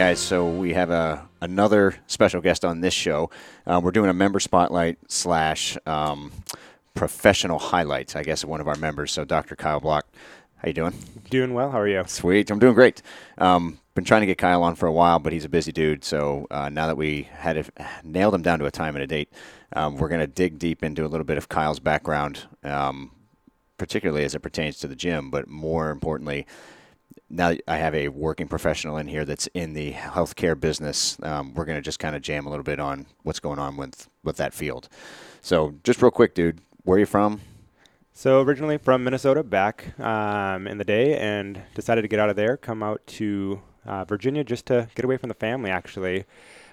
guys. So we have a another special guest on this show. Uh, we're doing a member spotlight slash um, professional highlights. I guess of one of our members. So Dr. Kyle Bloch, how you doing? Doing well. How are you? Sweet. I'm doing great. Um, been trying to get Kyle on for a while, but he's a busy dude. So uh, now that we had it, nailed him down to a time and a date, um, we're going to dig deep into a little bit of Kyle's background, um, particularly as it pertains to the gym, but more importantly, now I have a working professional in here that's in the healthcare business. Um, we're going to just kind of jam a little bit on what's going on with with that field. So, just real quick, dude, where are you from? So originally from Minnesota, back um, in the day, and decided to get out of there, come out to uh, Virginia just to get away from the family. Actually,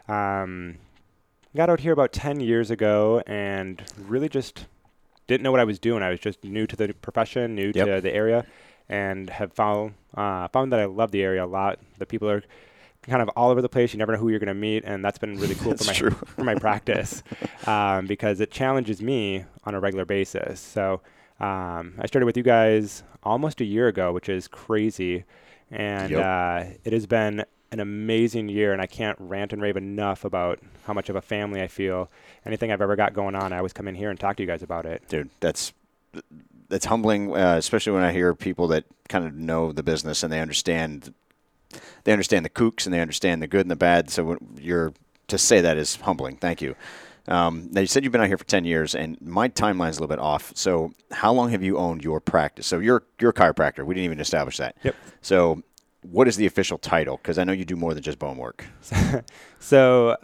um, got out here about ten years ago, and really just didn't know what I was doing. I was just new to the profession, new Yep. to the area, and have found uh, found that I love the area a lot. The people are kind of all over the place. You never know who you're going to meet, and that's been really cool for my true. for my practice um, because it challenges me on a regular basis. So um, I started with you guys almost a year ago, which is crazy, and Yep. uh, it has been an amazing year. And I can't rant and rave enough about how much of a family I feel. Anything I've ever got going on, I always come in here and talk to you guys about it. dude that's that's humbling uh, especially when i hear people that kind of know the business and they understand they understand the kooks and they understand the good and the bad. So you're to say that is humbling. Thank you. Um, now you said you've been out here for 10 years and my timeline's a little bit off. So how long have you owned your practice? So you're you're a chiropractor. We didn't even establish that. Yep. so what is the official title? Because i know you do more than just bone work. So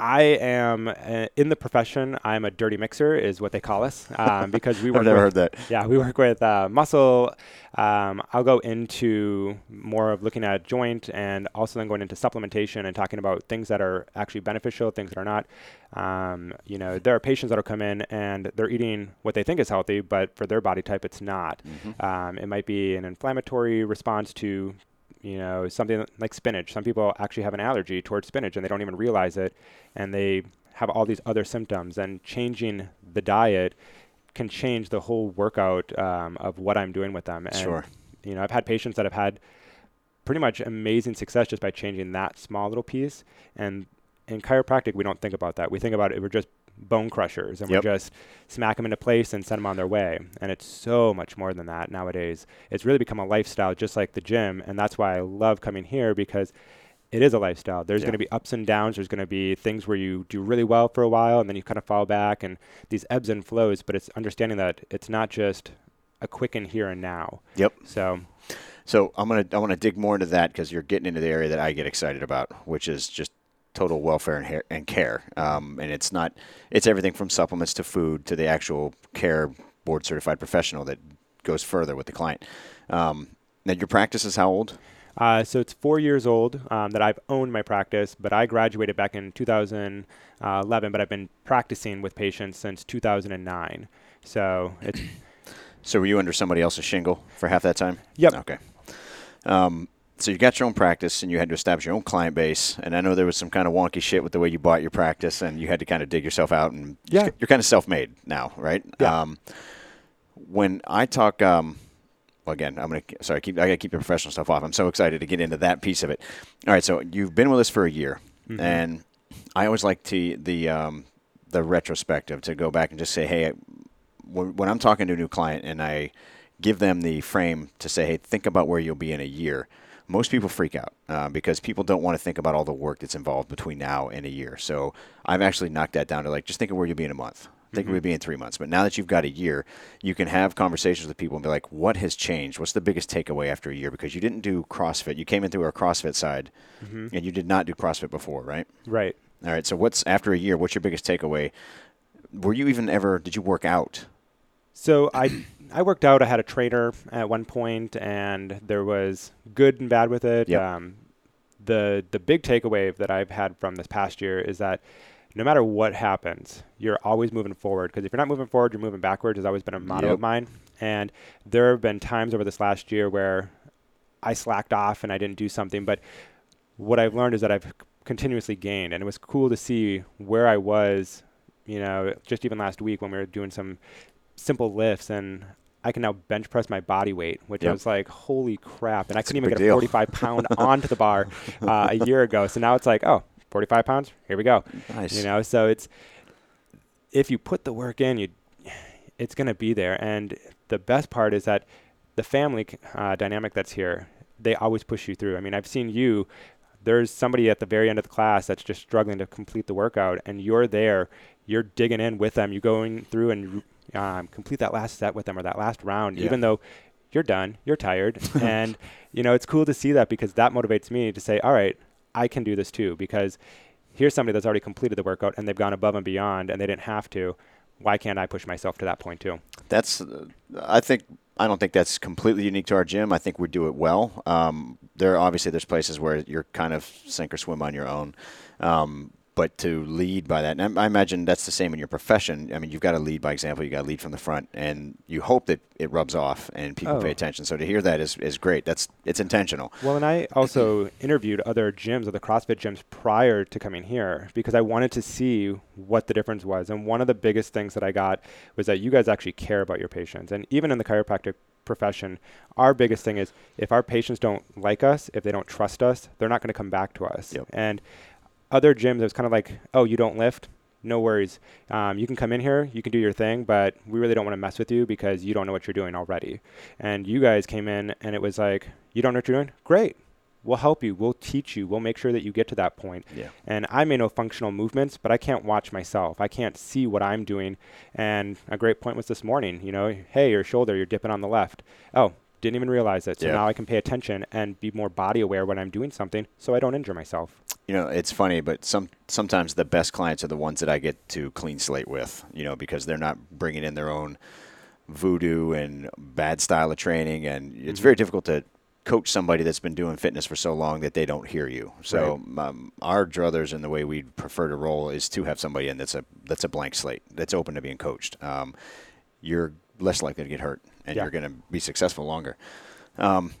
I am uh, in the profession. I'm a dirty mixer, is what they call us, um, because we work. i've never with, heard that Yeah, we work with uh, muscle. Um, I'll go into more of looking at joint and also then going into supplementation and talking about things that are actually beneficial, things that are not. Um, you know, there are patients that'll come in and they're eating what they think is healthy, but for their body type, it's not. Um, it might be an inflammatory response to you know something like spinach. Some people actually have an allergy towards spinach and they don't even realize it and they have all these other symptoms. And changing the diet can change the whole workout um, of what i'm doing with them. And Sure. you know i've had patients that have had pretty much amazing success just by changing that small little piece. And in chiropractic we don't think about that. We think about it we're just bone crushers and Yep. we just smack them into place and send them on their way. And it's so much more than that nowadays. It's really become a lifestyle just like the gym and that's why i love coming here because it is a lifestyle. There's Yeah. going to be ups and downs. There's going to be things where you do really well for a while and then you kind of fall back and these ebbs and flows but it's understanding that it's not just a quick and here and now. Yep. So So I'm gonna I want to dig more into that because you're getting into the area that I get excited about, which is just total welfare and, and care. Um, and it's not it's everything from supplements to food to the actual care board certified professional that goes further with the client. Um, now your practice is how old? Uh, so it's four years old um, that I've owned my practice, but I graduated back in 2011. But I've been practicing with patients since 2009. So it's So were you under somebody else's shingle for half that time? Yep. Okay. Um, so you got your own practice and you had to establish your own client base. And I know there was some kind of wonky shit with the way you bought your practice and you had to kind of dig yourself out and Yeah. you're kind of self-made now, right? Yeah. Um, when I talk, um, well, again, I'm gonna sorry, keep I gotta keep the professional stuff off. I'm so excited to get into that piece of it. All right, so you've been with us for a year, and I always like to the um, the retrospective to go back and just say, hey, when, when I'm talking to a new client and I give them the frame to say, hey, think about where you'll be in a year. Most people freak out uh, because people don't want to think about all the work that's involved between now and a year. So I've actually knocked that down to like, just think of where you'll be in a month. Think where you'll be in three months. But now that you've got a year, you can have conversations with people and be like, what has changed? What's the biggest takeaway after a year? Because you didn't do CrossFit. You came in through our CrossFit side and you did not do CrossFit before, right? right. All right. So what's after a year? What's your biggest takeaway? Were you even ever? Did you work out? So I I worked out. I had a trainer at one point, and there was good and bad with it. Yep. Um, the the big takeaway that I've had from this past year is that no matter what happens, you're always moving forward. Because if you're not moving forward, you're moving backwards. Has always been a motto Yep. of mine. And there have been times over this last year where I slacked off and I didn't do something. But what I've learned is that I've continuously gained, and it was cool to see where I was. You know, just even last week when we were doing some simple lifts and I can now bench press my body weight, which Yep. I was like, holy crap. And I couldn't even get deal. a 45 pound onto the bar uh, a year ago. So now it's like, oh, 45 pounds, here we go. Nice. You know, so it's if you put the work in, you it's going to be there. And the best part is that the family uh, dynamic that's here, they always push you through. I mean, I've seen you. There's somebody at the very end of the class that's just struggling to complete the workout, and you're there. You're digging in with them. You're going through and um, complete that last set with them or that last round, Yeah. even though you're done, you're tired, and you know it's cool to see that because that motivates me to say, all right, I can do this too. Because here's somebody that's already completed the workout and they've gone above and beyond, and they didn't have to. Why can't I push myself to that point too? That's, uh, I think, I don't think that's completely unique to our gym. I think we do it well. Um, there obviously there's places where you're kind of sink or swim on your own. Um, but to lead by that, and I I imagine that's the same in your profession. I mean, you've got to lead by example. You got to lead from the front, and you hope that it rubs off and people Oh. pay attention. So to hear that is, is great. That's it's intentional. Well, and I also interviewed other gyms, other CrossFit gyms prior to coming here because I wanted to see what the difference was. And one of the biggest things that I got was that you guys actually care about your patients. And even in the chiropractic profession, our biggest thing is if our patients don't like us, if they don't trust us, they're not going to come back to us. Yep. And other gyms, it was kind of like, oh, you don't lift? No worries. Um, you can come in here, you can do your thing, but we really don't want to mess with you because you don't know what you're doing already. And you guys came in and it was like, you don't know what you're doing? Great. We'll help you. We'll teach you. We'll make sure that you get to that point. Yeah. And I may know functional movements, but I can't watch myself. I can't see what I'm doing. And a great point was this morning, you know, hey, your shoulder, you're dipping on the left. Oh, didn't even realize it. So Yeah. now I can pay attention and be more body aware when I'm doing something so I don't injure myself. You know, it's funny, but some sometimes the best clients are the ones that I get to clean slate with. You know, because they're not bringing in their own voodoo and bad style of training, and it's very difficult to coach somebody that's been doing fitness for so long that they don't hear you. So um, our druthers and the way we prefer to roll is to have somebody in that's a that's a blank slate that's open to being coached. Um, you're less likely to get hurt, and Yeah. you're going to be successful longer. Um,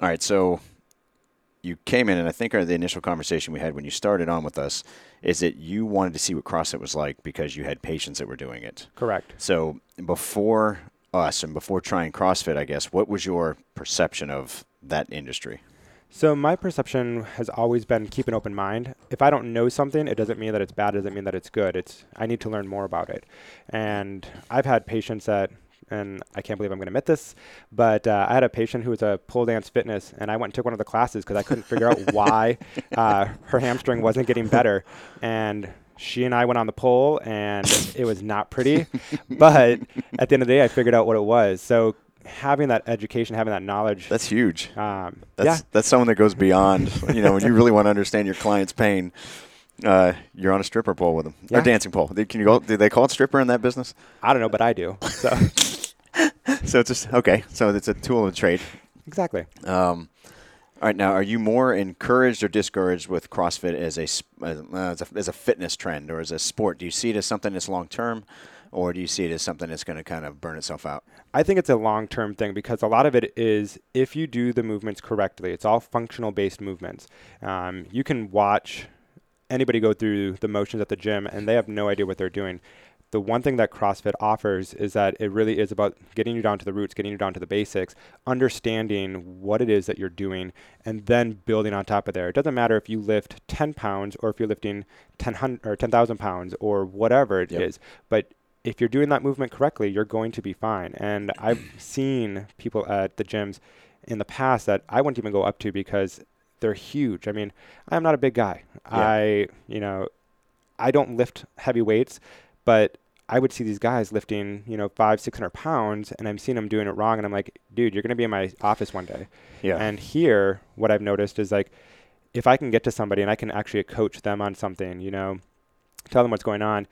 all right, so you came in, and I think the initial conversation we had when you started on with us is that you wanted to see what CrossFit was like because you had patients that were doing it. Correct. So before us and before trying CrossFit, I guess, what was your perception of that industry? So my perception has always been keep an open mind. If I don't know something, it doesn't mean that it's bad. It doesn't mean that it's good. It's I need to learn more about it. And I've had patients that, and I can't believe I'm going to admit this, but uh, I had a patient who was a pole dance fitness, and I went and took one of the classes because I couldn't figure out why uh, her hamstring wasn't getting better. And she and I went on the pole, and it was not pretty. but at the end of the day, I figured out what it was. So having that education, having that knowledge. That's huge. um, That's yeah, that's someone that goes beyond. you know, when you really want to understand your client's pain, uh, you're on a stripper pole with them Yeah. or dancing pole. Can you go? Do they call it stripper in that business? I don't know, but I do. So So it's just okay. So it's a tool of trade. exactly. Um, all right, now are you more encouraged or discouraged with CrossFit as a, as, uh, as a as a fitness trend or as a sport? Do you see it as something that's long term, or do you see it as something that's going to kind of burn itself out? I think it's a long term thing because a lot of it is if you do the movements correctly, it's all functional based movements. Um, you can watch anybody go through the motions at the gym and they have no idea what they're doing. The one thing that CrossFit offers is that it really is about getting you down to the roots, getting you down to the basics, understanding what it is that you're doing, and then building on top of there. It doesn't matter if you lift 10 pounds or if you're lifting 10, or 10,000 pounds or whatever it is, Yep. but if you're doing that movement correctly, you're going to be fine. And I've seen people at the gyms in the past that I wouldn't even go up to because they're huge. I mean, I'm not a big guy. I, you know, I don't lift heavy weights, but I would see these guys lifting, you know, five, six hundred pounds, and I'm seeing them doing it wrong, and I'm like, dude, you're gonna be in my office one day. Yeah. And here, what I've noticed is like, if I can get to somebody and I can actually coach them on something, you know, tell them what's going on,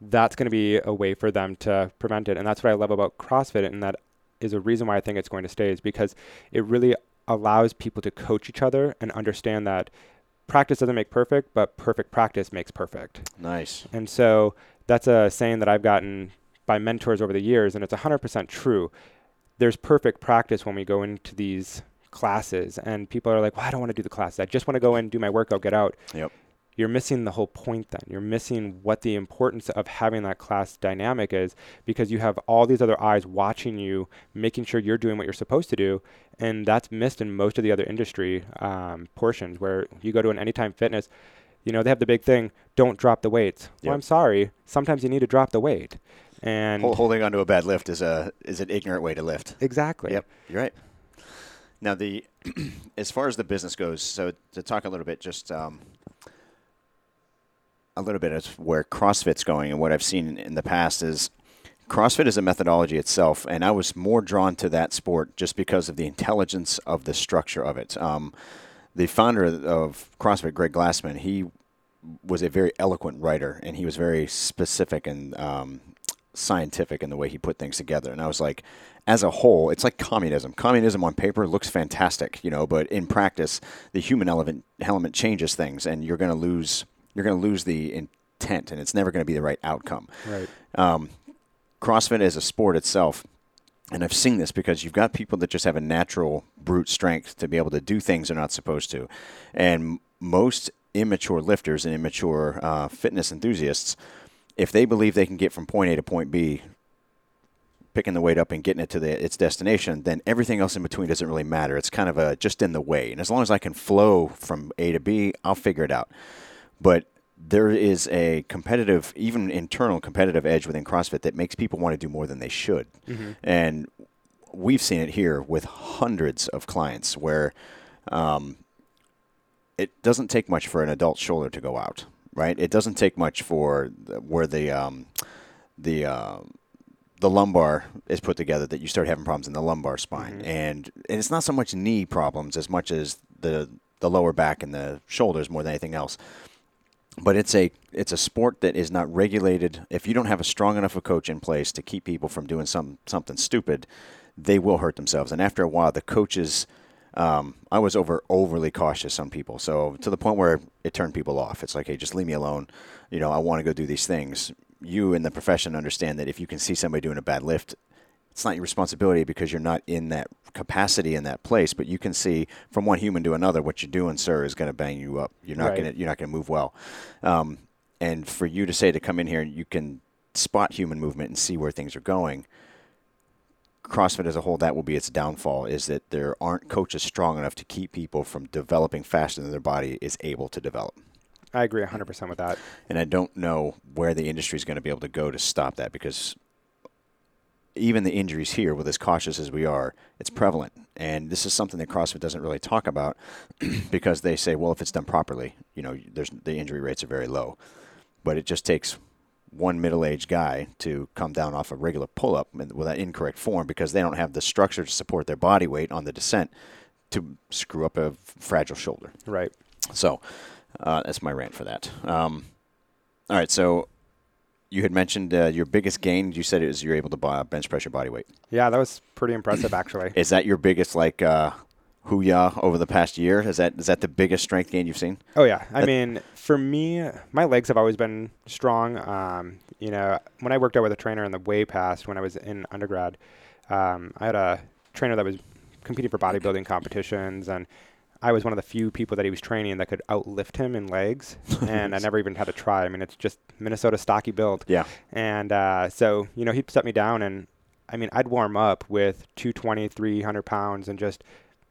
that's going to be a way for them to prevent it. And that's what I love about CrossFit, and that is a reason why I think it's going to stay, is because it really allows people to coach each other and understand that practice doesn't make perfect, but perfect practice makes perfect. nice. And so that's a saying that I've gotten by mentors over the years, and it's 100% true. There's perfect practice when we go into these classes, and people are like, well, I don't want to do the classes. I just want to go in, do my workout, get out. Yep. You're missing the whole point then. You're missing what the importance of having that class dynamic is because you have all these other eyes watching you, making sure you're doing what you're supposed to do. And that's missed in most of the other industry um, portions where you go to an anytime fitness, you know, they have the big thing don't drop the weights. Yep. Well, I'm sorry. Sometimes you need to drop the weight. And Hol- holding onto a bad lift is a is an ignorant way to lift. exactly. Yep, you're right. Now the as far as the business goes, so to talk a little bit, just um, a little bit of where CrossFit's going and what I've seen in the past is CrossFit is a methodology itself, and I was more drawn to that sport just because of the intelligence of the structure of it. Um, the founder of CrossFit, Greg Glassman, he was a very eloquent writer, and he was very specific and um, scientific in the way he put things together. And I was like, as a whole, it's like communism. Communism on paper looks fantastic, you know, but in practice, the human element element changes things, and you're going to lose you're going to lose the intent, and it's never going to be the right outcome. Right. Um, CrossFit is a sport itself, and I've seen this because you've got people that just have a natural brute strength to be able to do things they're not supposed to, and most immature lifters and immature uh, fitness enthusiasts, if they believe they can get from point A to point B, picking the weight up and getting it to the, its destination, then everything else in between doesn't really matter. It's kind of a just in the way, and as long as I can flow from A to B, I'll figure it out. But there is a competitive, even internal competitive edge within CrossFit that makes people want to do more than they should. And we've seen it here with hundreds of clients where um, it doesn't take much for an adult shoulder to go out, right? It doesn't take much for the, where the um, the uh, the lumbar is put together that you start having problems in the lumbar spine, and and it's not so much knee problems as much as the the lower back and the shoulders more than anything else but it's a it's a sport that is not regulated. If you don't have a strong enough a coach in place to keep people from doing some something stupid, they will hurt themselves. And after a while, the coaches, um, I was over overly cautious on people, so to the point where it turned people off. It's like, hey, just leave me alone. You know, I want to go do these things. You in the profession understand that if you can see somebody doing a bad lift, it's not your responsibility because you're not in that capacity in that place. But you can see from one human to another what you're doing, sir, is going to bang you up. You're not Right. going to you're not going to move well. Um, and for you to say to come in here and you can spot human movement and see where things are going. CrossFit as a whole, that will be its downfall. Is that there aren't coaches strong enough to keep people from developing faster than their body is able to develop. I agree 100% with that. And I don't know where the industry is going to be able to go to stop that because even the injuries here, with as cautious as we are, it's prevalent. And this is something that CrossFit doesn't really talk about because they say, well, if it's done properly, you know, there's the injury rates are very low. But it just takes one middle-aged guy to come down off a regular pull-up with that incorrect form because they don't have the structure to support their body weight on the descent to screw up a fragile shoulder. Right. So uh, that's my rant for that. Um, all right, so you had mentioned uh, your biggest gain. You said it was you're able to buy bench press your body weight. Yeah, that was pretty impressive actually. Is that your biggest like uh, hoo-yah over the past year? Is that is that the biggest strength gain you've seen? Oh yeah, I That- mean, for me, my legs have always been strong. Um, you know, when I worked out with a trainer in the way past when I was in undergrad, um, I had a trainer that was competing for bodybuilding competitions, and I was one of the few people that he was training that could outlift him in legs, and I never even had to try. I mean, it's just Minnesota stocky build. Yeah. And uh, so, you know, he'd set me down, and I mean, I'd warm up with 220, 300 pounds, and just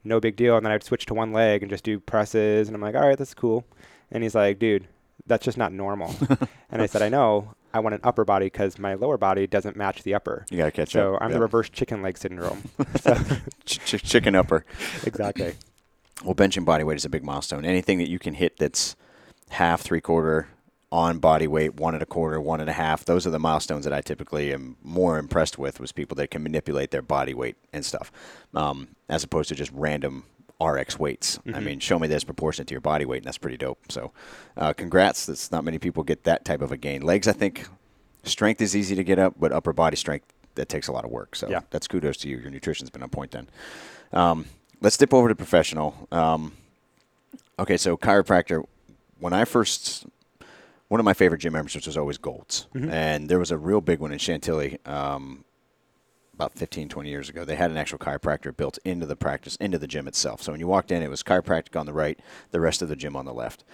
no big deal. And then I'd switch to one leg and just do presses, and I'm like, all right, that's cool. And he's like, dude, that's just not normal. and I said, I know. I want an upper body because my lower body doesn't match the upper. You got to catch So up. So I'm Yeah. the reverse chicken leg syndrome. ch- chicken upper. exactly. Well, bench and body weight is a big milestone. Anything that you can hit that's half, three quarter on body weight, one and a quarter, one and a half. Those are the milestones that I typically am more impressed with. Was people that can manipulate their body weight and stuff, um, as opposed to just random RX weights. I mean, show me this proportionate to your body weight, and that's pretty dope. So, uh, congrats. That's not many people get that type of a gain. Legs, I think, strength is easy to get up, but upper body strength that takes a lot of work. So Yeah. that's kudos to you. Your nutrition's been on point then. Um, let's dip over to professional. Um, okay, so chiropractor. When I first, one of my favorite gym memberships was always Gold's, and there was a real big one in Chantilly. Um, about 15, 20 years ago, they had an actual chiropractor built into the practice, into the gym itself. So when you walked in, it was chiropractic on the right, the rest of the gym on the left.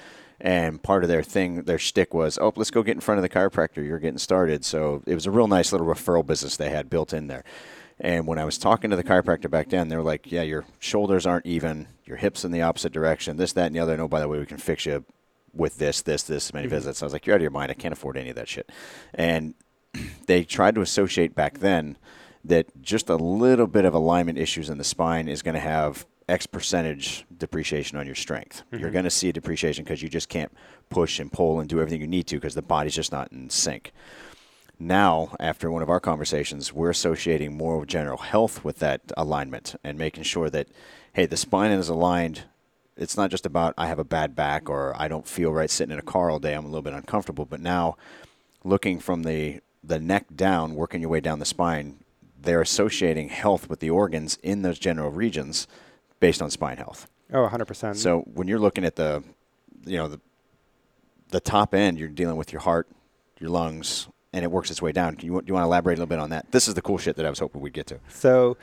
And part of their thing, their shtick was, oh, let's go get in front of the chiropractor. You're getting started. So it was a real nice little referral business they had built in there. And when I was talking to the chiropractor back then, they were like, yeah, your shoulders aren't even, your hips in the opposite direction, this, that, and the other. No, by the way, we can fix you with this, this, this many mm-hmm. visits. I was like, you're out of your mind. I can't afford any of that shit. And they tried to associate back then that just a little bit of alignment issues in the spine is going to have X percentage depreciation on your strength. Mm-hmm. You're going to see a depreciation because you just can't push and pull and do everything you need to because the body's just not in sync. Now, after one of our conversations, we're associating more of general health with that alignment and making sure that, hey, the spine is aligned. It's not just about I have a bad back or I don't feel right sitting in a car all day. I'm a little bit uncomfortable. But now, looking from the the neck down, working your way down the spine, they're associating health with the organs in those general regions based on spine health. Oh, 100%. So when you're looking at the, you know, the, the top end, you're dealing with your heart, your lungs, and it works its way down. Can you, do you want to elaborate a little bit on that? This is the cool shit that I was hoping we'd get to. So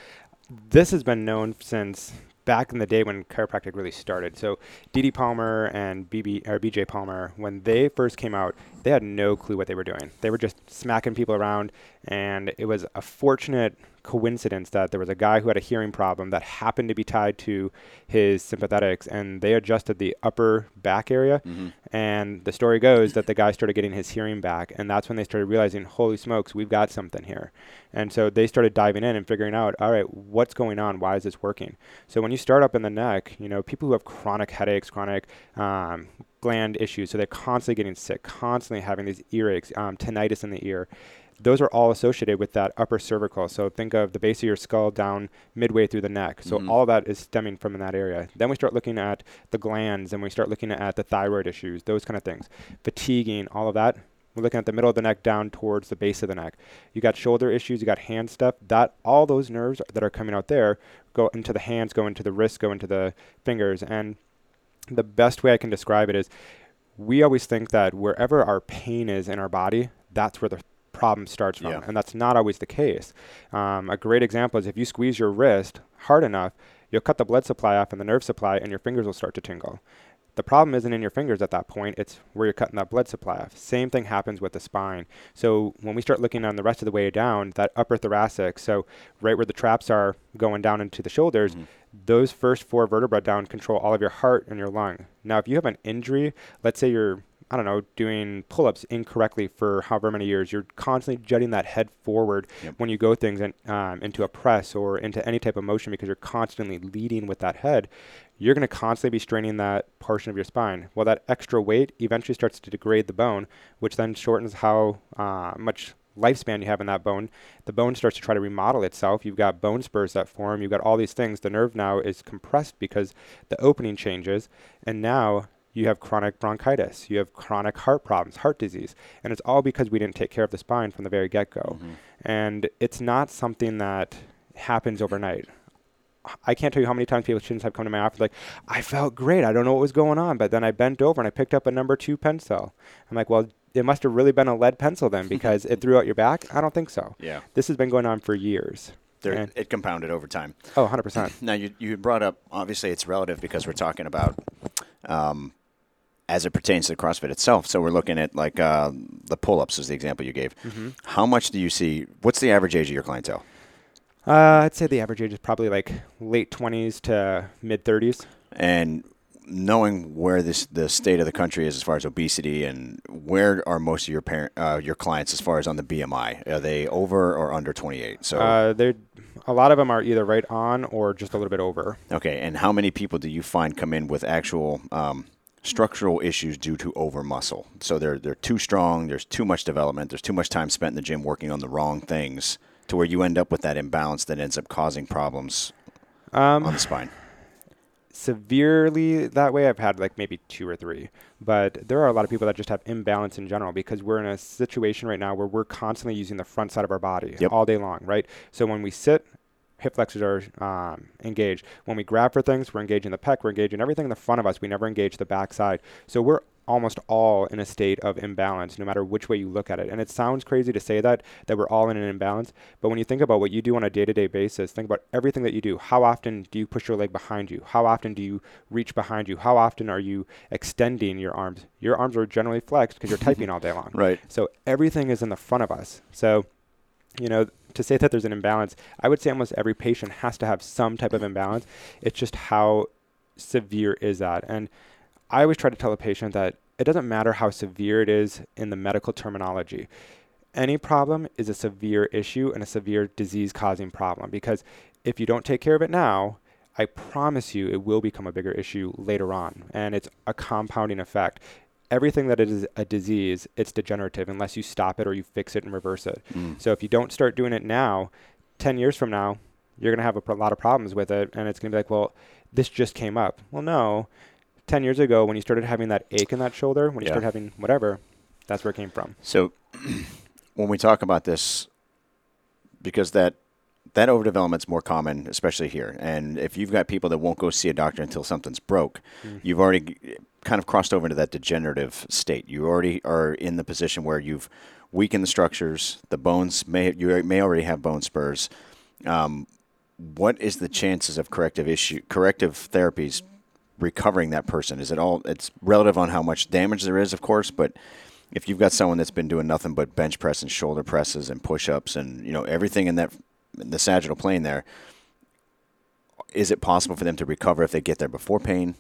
this has been known since back in the day when chiropractic really started. So D.D. Palmer and BB or B.J. Palmer, when they first came out, they had no clue what they were doing. They were just smacking people around, and it was a fortunate coincidence that there was a guy who had a hearing problem that happened to be tied to his sympathetics, and they adjusted the upper back area. Mm-hmm. And the story goes that the guy started getting his hearing back, and that's when they started realizing, holy smokes, we've got something here. And so they started diving in and figuring out, all right, what's going on? Why is this working? So when you start up in the neck, you know, people who have chronic headaches, chronic um, gland issues, so they're constantly getting sick, constantly having these earaches, um, tinnitus in the ear those are all associated with that upper cervical. So think of the base of your skull down midway through the neck. So mm-hmm. all that is stemming from that area. Then we start looking at the glands and we start looking at the thyroid issues, those kind of things. Fatiguing, all of that. We're looking at the middle of the neck down towards the base of the neck. You got shoulder issues, you got hand stuff. That all those nerves that are coming out there go into the hands, go into the wrists, go into the fingers. And the best way I can describe it is we always think that wherever our pain is in our body, that's where the problem starts from. Yeah. And that's not always the case. Um, a great example is if you squeeze your wrist hard enough, you'll cut the blood supply off and the nerve supply, and your fingers will start to tingle. The problem isn't in your fingers at that point, it's where you're cutting that blood supply off. Same thing happens with the spine. So when we start looking on the rest of the way down, that upper thoracic, so right where the traps are going down into the shoulders, mm-hmm. those first four vertebrae down control all of your heart and your lung. Now, if you have an injury, let's say you're I don't know, doing pull ups incorrectly for however many years. You're constantly jutting that head forward yep. when you go things in, um, into a press or into any type of motion because you're constantly leading with that head. You're going to constantly be straining that portion of your spine. Well, that extra weight eventually starts to degrade the bone, which then shortens how uh, much lifespan you have in that bone, the bone starts to try to remodel itself. You've got bone spurs that form. You've got all these things. The nerve now is compressed because the opening changes, and now you have chronic bronchitis, you have chronic heart problems, heart disease, and it's all because we didn't take care of the spine from the very get go. Mm-hmm. And it's not something that happens overnight. I can't tell you how many times patients have come to my office like, I felt great. I don't know what was going on, but then I bent over and I picked up a number two pencil. I'm like, well, it must have really been a lead pencil then because it threw out your back. I don't think so. Yeah. This has been going on for years. it compounded over time. Oh, 100%. now, you, you brought up, obviously, it's relative because we're talking about um, as it pertains to the CrossFit itself. So we're looking at like uh, the pull-ups is the example you gave. Mm-hmm. How much do you see? What's the average age of your clientele? Uh, I'd say the average age is probably like late 20s to mid 30s. And knowing where this the state of the country is as far as obesity and where are most of your parent uh, your clients as far as on the BMI? Are they over or under 28? So uh, they're a lot of them are either right on or just a little bit over. Okay, and how many people do you find come in with actual um, structural issues due to over muscle. So they're they're too strong. There's too much development. There's too much time spent in the gym working on the wrong things, to where you end up with that imbalance that ends up causing problems um, on the spine. Severely that way, I've had like maybe two or three, but there are a lot of people that just have imbalance in general because we're in a situation right now where we're constantly using the front side of our body yep. all day long, right? So when we sit hip flexors are um, engaged. When we grab for things, we're engaging the pec, we're engaging everything in the front of us. We never engage the backside. So we're almost all in a state of imbalance no matter which way you look at it and it sounds crazy to say that that we're all in an imbalance but when you think about what you do on a day-to-day basis think about everything that you do how often do you push your leg behind you how often do you reach behind you how often are you extending your arms your arms are generally flexed because you're typing all day long Right. so everything is in the front of us so you know to say that there's an imbalance i would say almost every patient has to have some type of imbalance it's just how severe is that and I always try to tell a patient that it doesn't matter how severe it is in the medical terminology. Any problem is a severe issue and a severe disease causing problem because if you don't take care of it now, I promise you it will become a bigger issue later on. And it's a compounding effect. Everything that is a disease, it's degenerative unless you stop it or you fix it and reverse it. Mm. So if you don't start doing it now, 10 years from now, you're going to have a pro- lot of problems with it. And it's going to be like, well, this just came up. Well, no, 10 years ago when you started having that ache in that shoulder, when you Yeah. started having whatever, that's where it came from. So when we talk about this, because that that overdevelopment's more common, especially here. And if you've got people that won't go see a doctor until something's broke, you've already kind of crossed over into that degenerative state. You already are in the position where you've weakened the structures. The bones may you may already have bone spurs. Um, what is the chances of corrective issue corrective therapies recovering that person? Is it all? It's relative on how much damage there is, of course, but if you've got someone that's been doing nothing but bench press and shoulder presses and push-ups and you know everything in that the sagittal plane there, is it possible for them to recover if they get there before pain?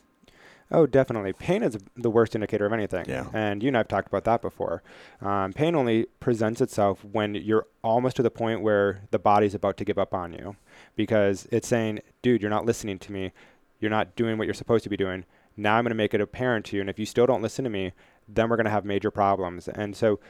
Oh, definitely. Pain is the worst indicator of anything. Yeah. And you and I have talked about that before. Um, pain only presents itself when you're almost to the point where the body's about to give up on you because it's saying, dude, you're not listening to me. You're not doing what you're supposed to be doing. Now I'm going to make it apparent to you. And if you still don't listen to me, then we're going to have major problems. And so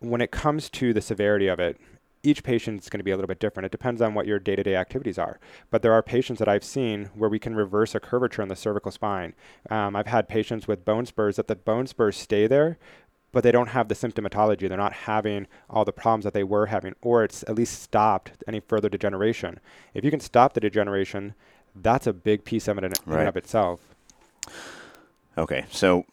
when it comes to the severity of it, each patient is going to be a little bit different. It depends on what your day to day activities are. But there are patients that I've seen where we can reverse a curvature in the cervical spine. Um, I've had patients with bone spurs that the bone spurs stay there, but they don't have the symptomatology. They're not having all the problems that they were having, or it's at least stopped any further degeneration. If you can stop the degeneration, that's a big piece of it in, in Right. and of itself. Okay, so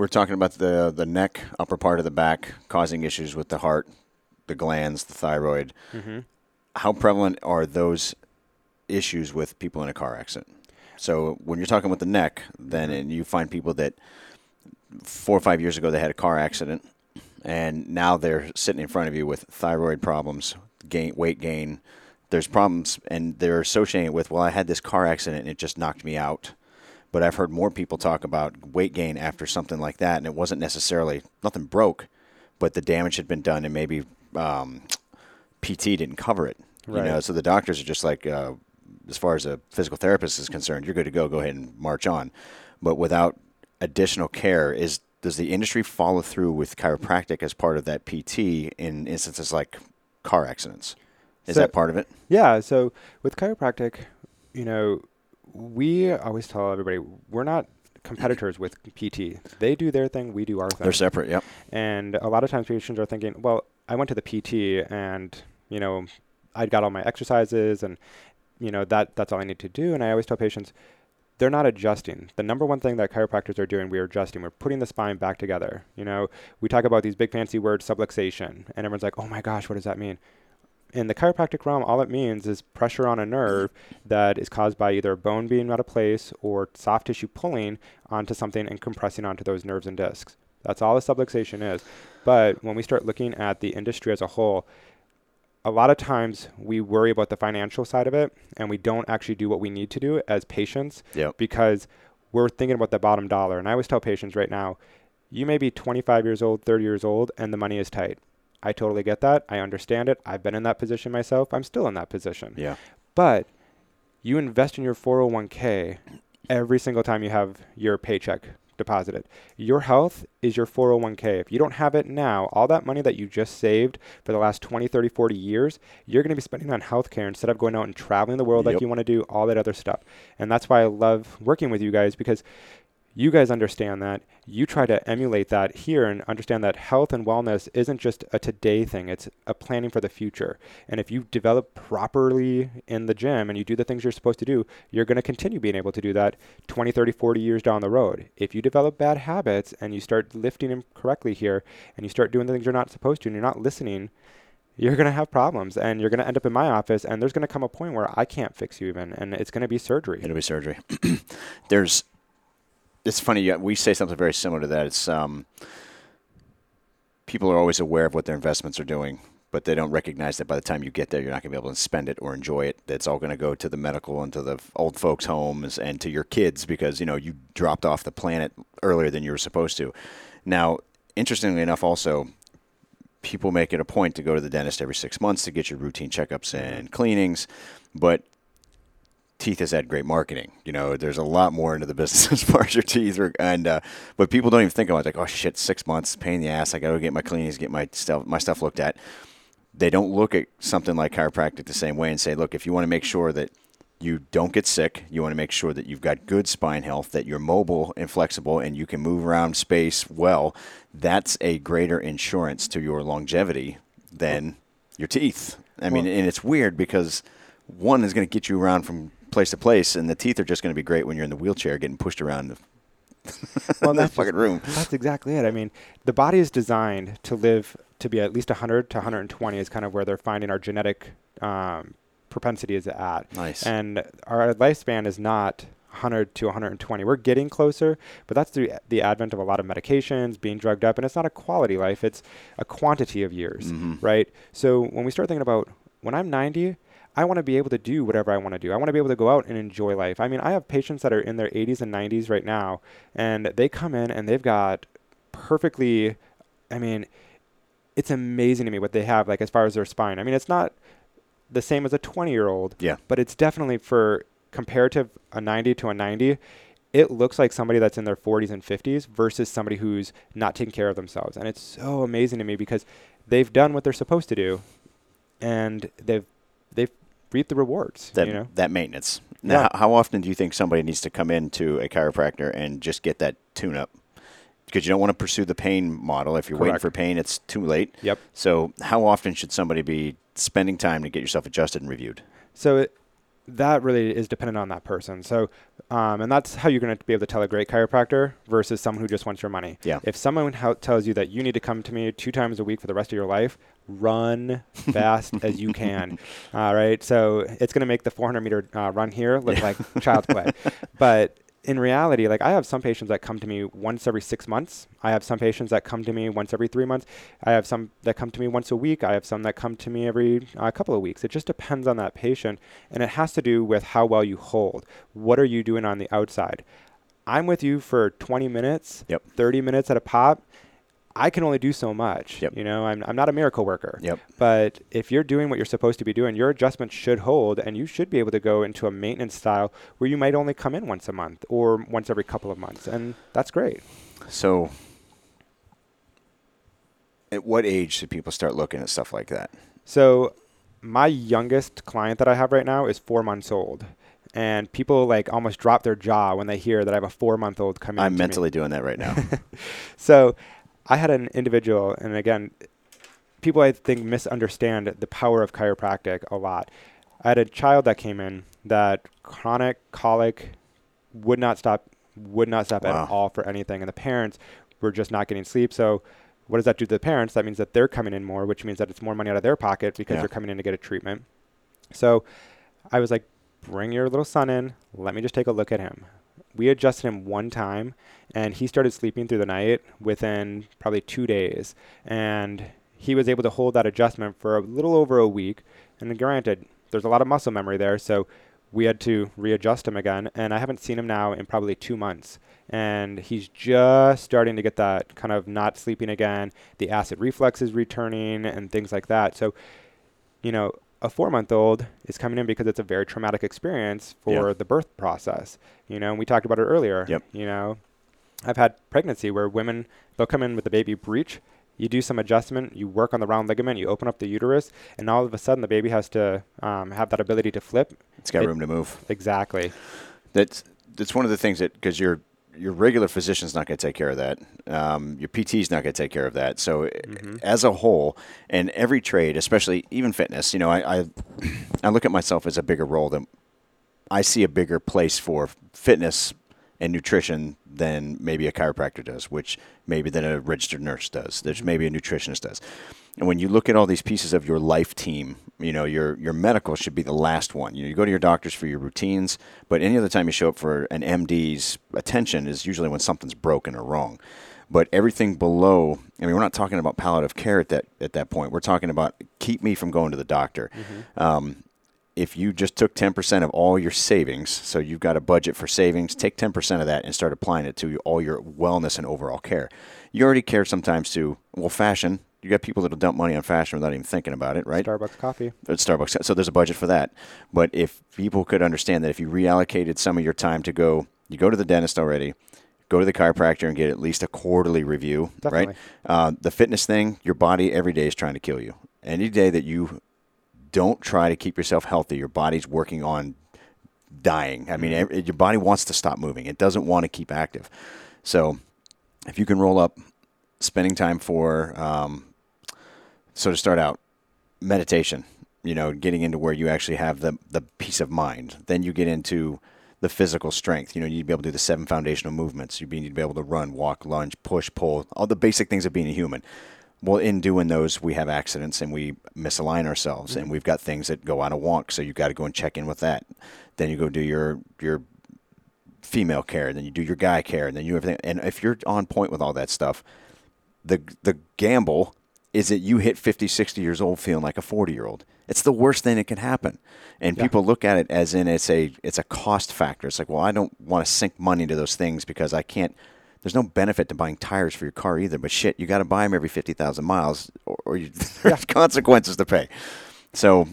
we're talking about the the neck, upper part of the back, causing issues with the heart, the glands, the thyroid. hmm How prevalent are those issues with people in a car accident? So when you're talking with the neck, then and you find people that four or five years ago they had a car accident, and now they're sitting in front of you with thyroid problems, gain weight gain. There's problems, and they're associating it with, well, I had this car accident and it just knocked me out. But I've heard more people talk about weight gain after something like that, and it wasn't necessarily nothing broke, but the damage had been done, and maybe um, PT didn't cover it. You Right. know, so the doctors are just like, uh, as far as a physical therapist is concerned, you're good to go. Go ahead and march on. But without additional care, is does the industry follow through with chiropractic as part of that PT in instances like car accidents? Is So- that part of it? Yeah. So with chiropractic, you know, we always tell everybody we're not competitors with PT. They do their thing, we do our thing. They're separate. Yep. And a lot of times patients are thinking, well, I went to the PT and, you know, I got all my exercises and, you know, that that's all I need to do. And I always tell patients, they're not adjusting. The number one thing that chiropractors are doing, we are adjusting. We're putting the spine back together. You know, we talk about these big fancy words, subluxation, and everyone's like, oh my gosh, what does that mean? In the chiropractic realm, all it means is pressure on a nerve that is caused by either a bone being out of place or soft tissue pulling onto something and compressing onto those nerves and discs. That's all a subluxation is. But when we start looking at the industry as a whole, a lot of times we worry about the financial side of it and we don't actually do what we need to do as patients Yep. because we're thinking about the bottom dollar. And I always tell patients right now, you may be 25 years old, 30 years old, and the money is tight. I totally get that. I understand it. I've been in that position myself. I'm still in that position. Yeah. But you invest in your 401k every single time you have your paycheck deposited. Your health is your 401k. If you don't have it now, all that money that you just saved for the last 20, 30, 40 years, you're going to be spending on healthcare instead of going out and traveling the world like you want to do, all that other stuff. And that's why I love working with you guys because You guys understand that. You try to emulate that here and understand that health and wellness isn't just a today thing, it's a planning for the future. And if you develop properly in the gym and you do the things you're supposed to do, you're going to continue being able to do that 20, 30, 40 years down the road. If you develop bad habits and you start lifting incorrectly here and you start doing the things you're not supposed to and you're not listening, you're going to have problems and you're going to end up in my office and there's going to come a point where I can't fix you even and it's going to be surgery. It'll be surgery. there's it's funny. We say something very similar to that. It's um, people are always aware of what their investments are doing, but they don't recognize that by the time you get there, you're not going to be able to spend it or enjoy it. That's all going to go to the medical and to the old folks' homes and to your kids because you know you dropped off the planet earlier than you were supposed to. Now, interestingly enough, also people make it a point to go to the dentist every six months to get your routine checkups and cleanings, but teeth has had great marketing. You know, there's a lot more into the business as far as your teeth are, and uh, but people don't even think about it. like, oh shit, six months, pain in the ass. I got to get my cleanings, get my stuff, my stuff looked at. They don't look at something like chiropractic the same way and say, look, if you want to make sure that you don't get sick, you want to make sure that you've got good spine health, that you're mobile and flexible, and you can move around space well. That's a greater insurance to your longevity than your teeth. I mean, and it's weird because one is going to get you around from place to place, and the teeth are just going to be great when you're in the wheelchair getting pushed around the, well, that's fucking room. That's exactly it. I mean, the body is designed to live to be at least 100 to 120 is kind of where they're finding our genetic um, propensity is at. Nice. And our lifespan is not 100 to 120. We're getting closer, but that's through the advent of a lot of medications, being drugged up, and it's not a quality life, it's a quantity of years, mm-hmm. right? So when we start thinking about when I'm 90, I want to be able to do whatever I want to do. I want to be able to go out and enjoy life. I mean, I have patients that are in their 80s and 90s right now, and they come in and they've got perfectly, I mean, it's amazing to me what they have, like as far as their spine. I mean, it's not the same as a 20 year old, yeah. but it's definitely for comparative a 90 to a 90 it looks like somebody that's in their 40s and 50s versus somebody who's not taking care of themselves. And it's so amazing to me because they've done what they're supposed to do and they've they've reap the rewards. That you know? that maintenance. Now, yeah. how often do you think somebody needs to come into a chiropractor and just get that tune up? Because you don't want to pursue the pain model. If you're Correct. waiting for pain, it's too late. Yep. So, how often should somebody be spending time to get yourself adjusted and reviewed? So, it, that really is dependent on that person. So, um, and that's how you're going to be able to tell a great chiropractor versus someone who just wants your money. Yeah. If someone ho- tells you that you need to come to me two times a week for the rest of your life, run fast as you can. All right. So it's going to make the 400 meter uh, run here look like child's play. But in reality, like I have some patients that come to me once every six months. I have some patients that come to me once every three months. I have some that come to me once a week. I have some that come to me every uh, couple of weeks. It just depends on that patient. And it has to do with how well you hold. What are you doing on the outside? I'm with you for 20 minutes, yep. 30 minutes at a pop I can only do so much. Yep. You know, I'm, I'm not a miracle worker. Yep. But if you're doing what you're supposed to be doing, your adjustments should hold, and you should be able to go into a maintenance style where you might only come in once a month or once every couple of months, and that's great. So, at what age should people start looking at stuff like that? So, my youngest client that I have right now is four months old and people like almost drop their jaw when they hear that I have a four month old coming. I'm mentally me. doing that right now. so I had an individual, and again, people I think misunderstand the power of chiropractic a lot. I had a child that came in that chronic colic would not stop would not stop wow. at all for anything and the parents were just not getting sleep so what does that do to the parents that means that they're coming in more which means that it's more money out of their pocket because yeah. they're coming in to get a treatment so i was like bring your little son in let me just take a look at him we adjusted him one time and he started sleeping through the night within probably two days. And he was able to hold that adjustment for a little over a week. And granted there's a lot of muscle memory there so we had to readjust him again. And i haven't seen him now in probably two months. And he's just starting to get that kind of not sleeping again. The acid reflux is returning and things like that. So you know a four month old is coming in because it's a very traumatic experience for yeah. the birth process. You know, and we talked about it earlier. Yep. You know, I've had pregnancy where women they'll come in with the baby breech. You do some adjustment, you work on the round ligament, you open up the uterus, and all of a sudden the baby has to um, have that ability to flip. It's got it, room to move. Exactly. That's that's one of the things that because you're your regular physician's not going to take care of that. Um, your PT's not going to take care of that. So, as a whole, and every trade, especially even fitness, you know, I, I I look at myself as a bigger role than I see a bigger place for fitness and nutrition than maybe a chiropractor does, which maybe than a registered nurse does. There's maybe a nutritionist does. And when you look at all these pieces of your life team, you know, your your medical should be the last one. You know, you go to your doctors for your routines, but any other time you show up for an MD's attention is usually when something's broken or wrong. But everything below, I mean, we're not talking about palliative care at that at that point. We're talking about keep me from going to the doctor. Um, if you just took 10% of all your savings, so you've got a budget for savings, take 10% of that and start applying it to all your wellness and overall care. You already care sometimes to, well, fashion. You got people that'll dump money on fashion without even thinking about it, right? Starbucks coffee. at Starbucks. So there's a budget for that. But if people could understand that if you reallocated some of your time to go, you go to the dentist already, go to the chiropractor and get at least a quarterly review, Definitely. right? Uh, the fitness thing, your body every day is trying to kill you. Any day that you don't try to keep yourself healthy, your body's working on dying. I mean, ev- your body wants to stop moving. It doesn't want to keep active. So if you can roll up spending time for, um, so to start out, meditation, you know, getting into where you actually have the, the peace of mind. Then you get into the physical strength. You know, you need to be able to do the seven foundational movements. You be- need to be able to run, walk, lunge, push, pull, all the basic things of being a human. Well, in doing those, we have accidents and we misalign ourselves, and mm-hmm. we've got things that go out of wonk. So you've got to go and check in with that. Then you go do your your female care, then you do your guy care, and then you everything. And if you're on point with all that stuff, the the gamble is that you hit 50, 60 years old feeling like a 40 year old. It's the worst thing that can happen. And Yeah. people look at it as in it's a it's a cost factor. It's like, well, I don't want to sink money into those things because I can't. There's no benefit to buying tires for your car either. But shit, you got to buy them every 50,000 miles, or, or you, there's consequences to pay. So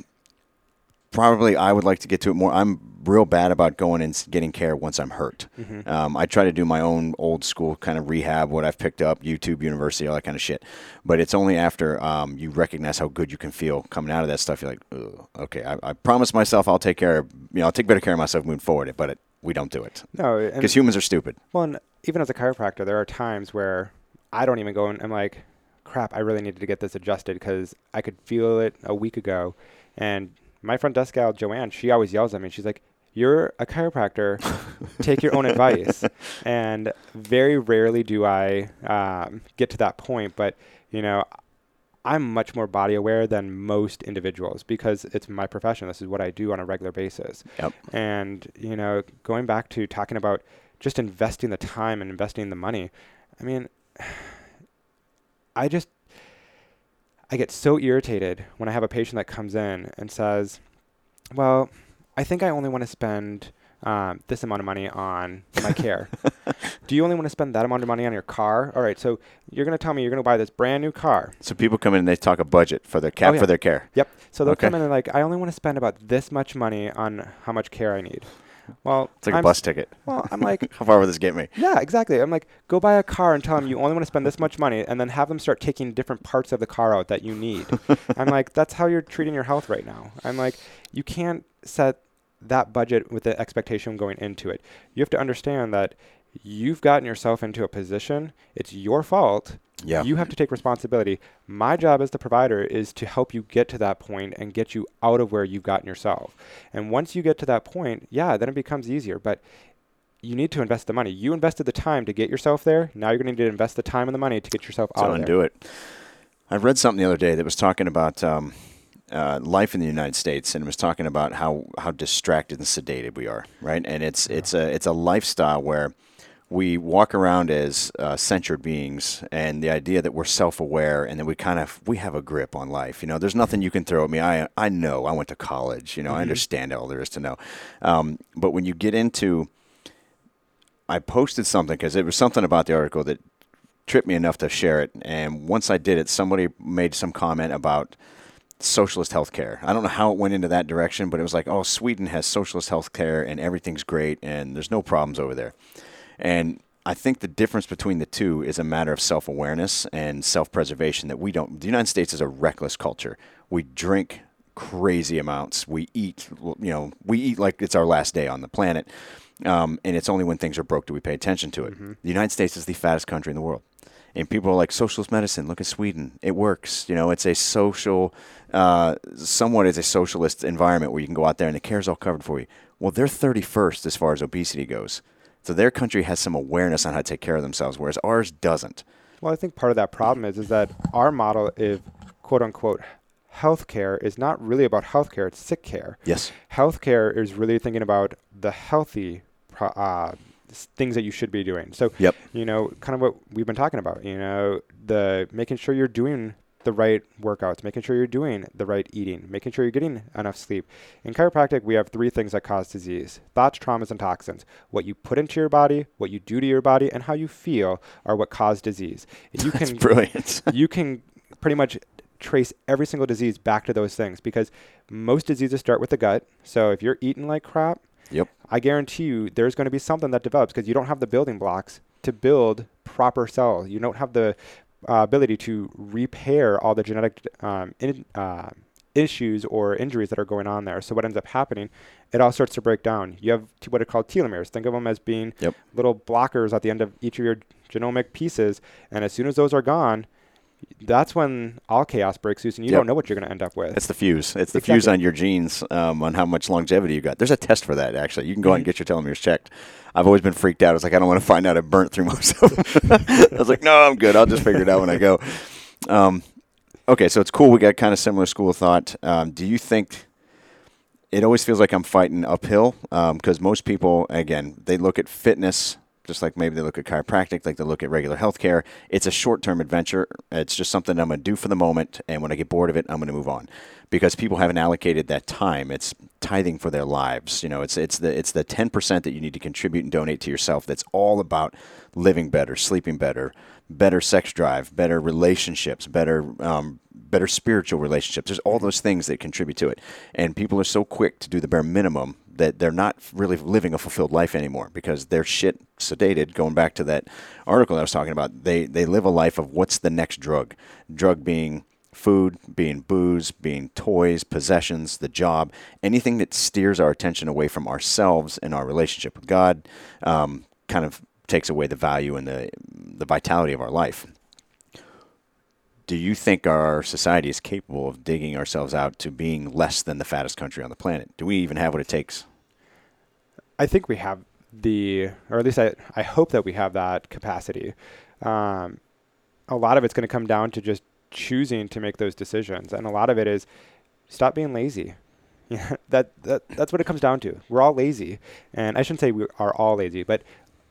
probably I would like to get to it more. I'm real bad about going and getting care once I'm hurt. Um, I try to do my own old school kind of rehab, what I've picked up, YouTube, university, all that kind of shit. But it's only after um, you recognize how good you can feel coming out of that stuff. You're like, okay, I, I promised myself I'll take care of, you know, I'll take better care of myself moving forward. But it, we don't do it No, because humans are stupid. well, and even as a chiropractor, there are times where I don't even go and I'm like, crap, I really needed to get this adjusted because I could feel it a week ago. And my front desk gal, Joanne, she always yells at me. She's like, you're a chiropractor. Take your own advice. And very rarely do I um, get to that point. But, you know, I'm much more body aware than most individuals because it's my profession. This is what I do on a regular basis. Yep. And, you know, going back to talking about just investing the time and investing the money, I mean, I just, I get so irritated when I have a patient that comes in and says, well, I think I only want to spend um, this amount of money on my care. Do you only want to spend that amount of money on your car? All right, so you're going to tell me you're going to buy this brand new car. So people come in and they talk a budget for their cap Oh, yeah. for their care. Yep. So they'll Okay. come in and like, I only want to spend about this much money on how much care I need. Well, It's like I'm a bus ticket. Well, I'm like, How far will this get me? yeah, exactly. I'm like, go buy a car and tell them you only want to spend this much money, and then have them start taking different parts of the car out that you need. I'm like, that's how you're treating your health right now. I'm like, you can't set that budget with the expectation going into it. You have to understand that you've gotten yourself into a position. It's your fault. Yeah. You have to take responsibility. My job as the provider is to help you get to that point and get you out of where you've gotten yourself. And once you get to that point, yeah, then it becomes easier. But you need to invest the money. You invested the time to get yourself there. Now you're going to need to invest the time and the money to get yourself out of there. undo it. I read something the other day that was talking about um, uh, life in the United States, and was talking about how, how distracted and sedated we are, right? And it's it's a it's a lifestyle where we walk around as uh, censured beings, and the idea that we're self-aware and that we kind of we have a grip on life. You know, there's nothing you can throw at me. I I know. I went to college. You know, I understand all there is to know. Um, but when you get into I posted something because it was something about the article that tripped me enough to share it. And once I did it, somebody made some comment about socialist healthcare. I don't know how it went into that direction, but it was like, oh, Sweden has socialist healthcare and everything's great and there's no problems over there. And I think the difference between the two is a matter of self awareness and self preservation that we don't. The United States is a reckless culture. We drink crazy amounts. We eat, you know, we eat like it's our last day on the planet. Um, and it's only when things are broke do we pay attention to it. Mm-hmm. The United States is the fattest country in the world. And people are like, socialist medicine, look at Sweden. It works. You know, it's a social, uh, somewhat is a socialist environment where you can go out there and the care's all covered for you. Well, they're 31st as far as obesity goes. So their country has some awareness on how to take care of themselves, whereas ours doesn't. Well, I think part of that problem is is that our model of quote unquote healthcare is not really about healthcare; it's sick care. Yes. Healthcare is really thinking about the healthy uh, things that you should be doing. So, Yep. you know, kind of what we've been talking about. You know, the making sure you're doing the right workouts, making sure you're doing the right eating, making sure you're getting enough sleep. In chiropractic, we have three things that cause disease thoughts, traumas, and toxins. What you put into your body, what you do to your body, and how you feel are what cause disease. And you That's can brilliant. you can pretty much trace every single disease back to those things because most diseases start with the gut. So if you're eating like crap, Yep. I guarantee you there's going to be something that develops because you don't have the building blocks to build proper cells. You don't have the uh, ability to repair all the genetic um, in, uh, issues or injuries that are going on there. So what ends up happening, it all starts to break down. You have t- what are called telomeres. Think of them as being Yep. little blockers at the end of each of your genomic pieces. And as soon as those are gone, that's when all chaos breaks loose, and you Yep. don't know what you're going to end up with. It's the fuse. It's the fuse on your genes um, on how much longevity you got. There's a test for that, actually. You can go out and Mm-hmm. get your telomeres checked. I've always been freaked out. I was like, I don't want to find out I burnt through most of them. I was like, no, I'm good. I'll just figure it out when I go. Um, okay, so it's cool. We got kind of similar school of thought. Um, do you think it always feels like I'm fighting uphill? Because most people, again, they look at fitness just like maybe they look at chiropractic, like they look at regular healthcare. It's a short term adventure. It's just something I'm going to do for the moment. And when I get bored of it, I'm going to move on because people haven't allocated that time. It's tithing for their lives. You know, it's, it's the, it's the 10% that you need to contribute and donate to yourself. That's all about living better, sleeping better, better sex drive, better relationships, better, um, better spiritual relationships. There's all those things that contribute to it. And people are so quick to do the bare minimum that they're not really living a fulfilled life anymore because they're shit sedated. Going back to that article I was talking about, they they live a life of what's the next drug? Drug being food, being booze, being toys, possessions, the job, anything that steers our attention away from ourselves and our relationship with God, um, kind of takes away the value and the the vitality of our life. Do you think our society is capable of digging ourselves out to being less than the fattest country on the planet? Do we even have what it takes? I think we have the, or at least I, I hope that we have that capacity. Um, a lot of it's going to come down to just choosing to make those decisions, and a lot of it is stop being lazy. Yeah, that, that that's what it comes down to. We're all lazy, and I shouldn't say we are all lazy, but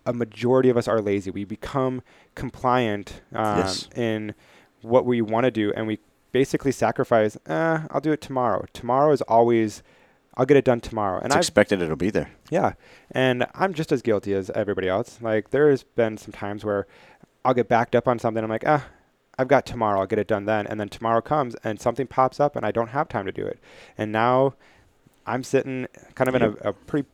a majority of us are lazy. We become compliant um, Yes. in what we want to do, and we basically sacrifice. Eh, I'll do it tomorrow. Tomorrow is always. I'll get it done tomorrow, and I've expected it'll be there. yeah, and I'm just as guilty as everybody else. Like there's been some times where I'll get backed up on something. I'm like, ah, I've got tomorrow. I'll get it done then. And then tomorrow comes and something pops up and I don't have time to do it. And now I'm sitting kind of in a, a pretty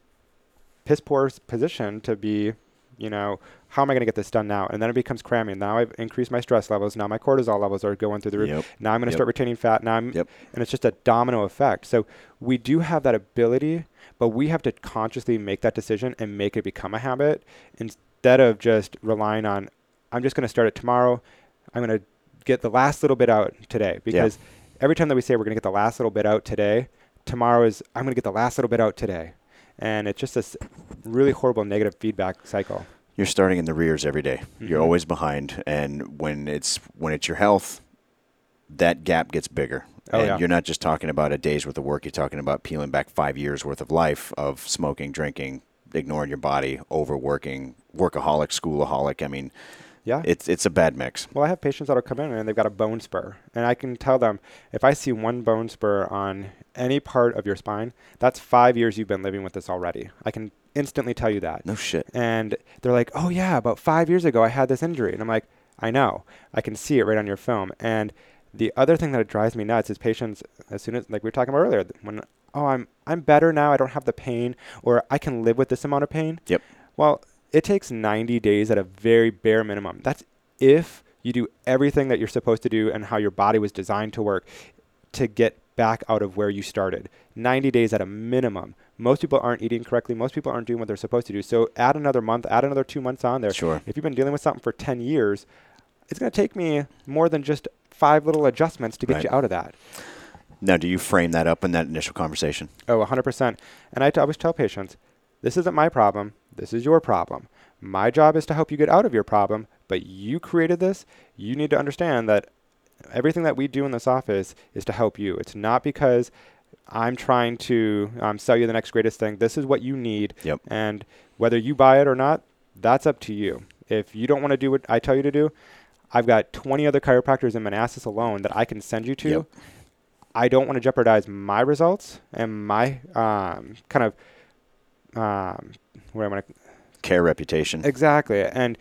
piss poor position to be, you know, how am I going to get this done now? And then it becomes cramming. Now I've increased my stress levels. Now my cortisol levels are going through the roof. Yep. Now I'm going to Yep. start retaining fat. Now I'm, Yep. and it's just a domino effect. So we do have that ability, but we have to consciously make that decision and make it become a habit instead of just relying on, I'm just going to start it tomorrow. I'm going to get the last little bit out today because every time that we say we're going to get the last little bit out today, tomorrow is, I'm going to get the last little bit out today. And it's just this really horrible negative feedback cycle. You're starting in the rears every day. You're Mhm. always behind, and when it's when it's your health, that gap gets bigger. Oh, and yeah. you're not just talking about a day's worth of work. You're talking about peeling back five years worth of life of smoking, drinking, ignoring your body, overworking, workaholic, schoolaholic. I mean, Yeah. it's it's a bad mix. Well, I have patients that'll come in and they've got a bone spur, and I can tell them if I see one bone spur on any part of your spine, that's five years you've been living with this already. I can instantly tell you that. No shit. And they're like, "Oh yeah, about five years ago I had this injury," and I'm like, "I know. I can see it right on your film." And the other thing that drives me nuts is patients, as soon as like we were talking about earlier, when oh I'm I'm better now, I don't have the pain, or I can live with this amount of pain. Yep. Well, it takes 90 days at a very bare minimum. That's if you do everything that you're supposed to do and how your body was designed to work to get back out of where you started. 90 days at a minimum. Most people aren't eating correctly. Most people aren't doing what they're supposed to do. So add another month, add another two months on there. Sure. If you've been dealing with something for 10 years, it's going to take me more than just five little adjustments to get Right. you out of that. Now, do you frame that up in that initial conversation? Oh, 100%. And I t- always tell patients, this isn't my problem. This is your problem. My job is to help you get out of your problem, but you created this. You need to understand that everything that we do in this office is to help you. It's not because I'm trying to um, sell you the next greatest thing. This is what you need. Yep. And whether you buy it or not, that's up to you. If you don't want to do what I tell you to do, I've got 20 other chiropractors in Manassas alone that I can send you to. Yep. I don't want to jeopardize my results and my um, kind of um, what I want to Care reputation. exactly and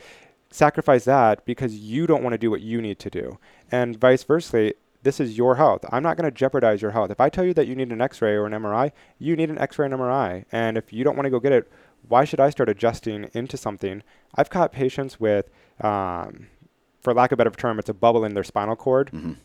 sacrifice that because you don't want to do what you need to do, and vice versa. This is your health. I'm not going to jeopardize your health. If I tell you that you need an X-ray or an MRI, you need an X-ray and MRI. And if you don't want to go get it, why should I start adjusting into something? I've caught patients with, um, for lack of a better term, it's a bubble in their spinal cord. Mhm.